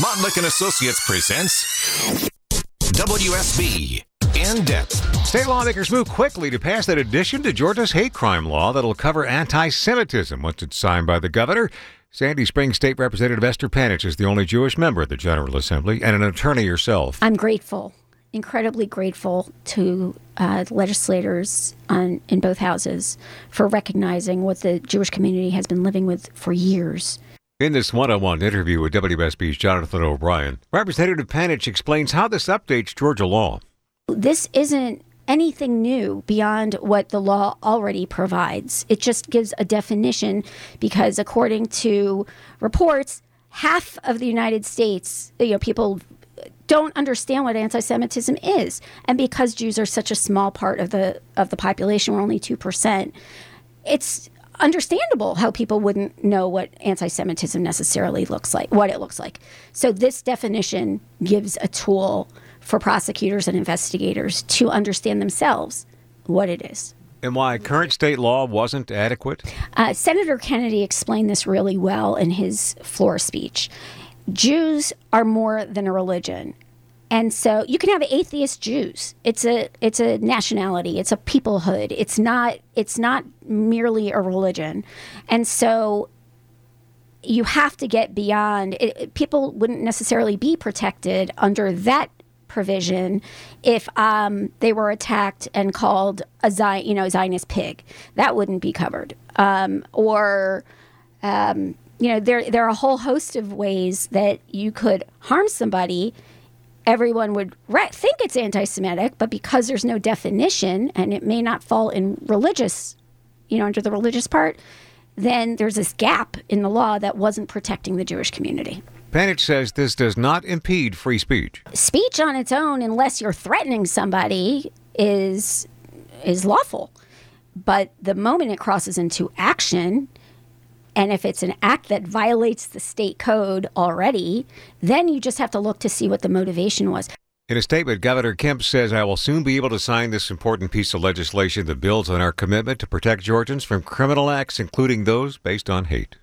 Montlick and Associates presents WSB In Depth. State lawmakers move quickly to pass that addition to Georgia's hate crime law that'll cover anti Semitism once it's signed by the governor. Sandy Springs State Representative Esther Panitch is the only Jewish member of the General Assembly and an attorney herself. I'm grateful, incredibly grateful to uh, legislators on, in both houses for recognizing what the Jewish community has been living with for years. In this one on one interview with WSB's Jonathan O'Brien, Representative Panitch explains how this updates Georgia law. This isn't anything new beyond what the law already provides. It just gives a definition because, according to reports, half of the United States, you know, people don't understand what anti-Semitism is, and because Jews are such a small part of the of the population, we're only two percent. It's understandable how people wouldn't know what anti-Semitism necessarily looks like, what it looks like. So this definition gives a tool for prosecutors and investigators to understand themselves what it is. And why current state law wasn't adequate? Uh, Senator Kennedy explained this really well in his floor speech. Jews are more than a religion. And so you can have atheist Jews. It's a it's a nationality. It's a peoplehood. It's not it's not merely a religion. And so you have to get beyond it, people wouldn't necessarily be protected under that provision if um, they were attacked and called a Zion, you know Zionist pig. That wouldn't be covered. Um, or um, you know there there are a whole host of ways that you could harm somebody everyone would re- think it's anti Semitic, but because there's no definition and it may not fall in religious, you know, under the religious part, then there's this gap in the law that wasn't protecting the Jewish community. Panitch says this does not impede free speech. Speech on its own, unless you're threatening somebody, is is lawful. But the moment it crosses into action, and if it's an act that violates the state code already, then you just have to look to see what the motivation was. In a statement, Governor Kemp says, I will soon be able to sign this important piece of legislation that builds on our commitment to protect Georgians from criminal acts, including those based on hate.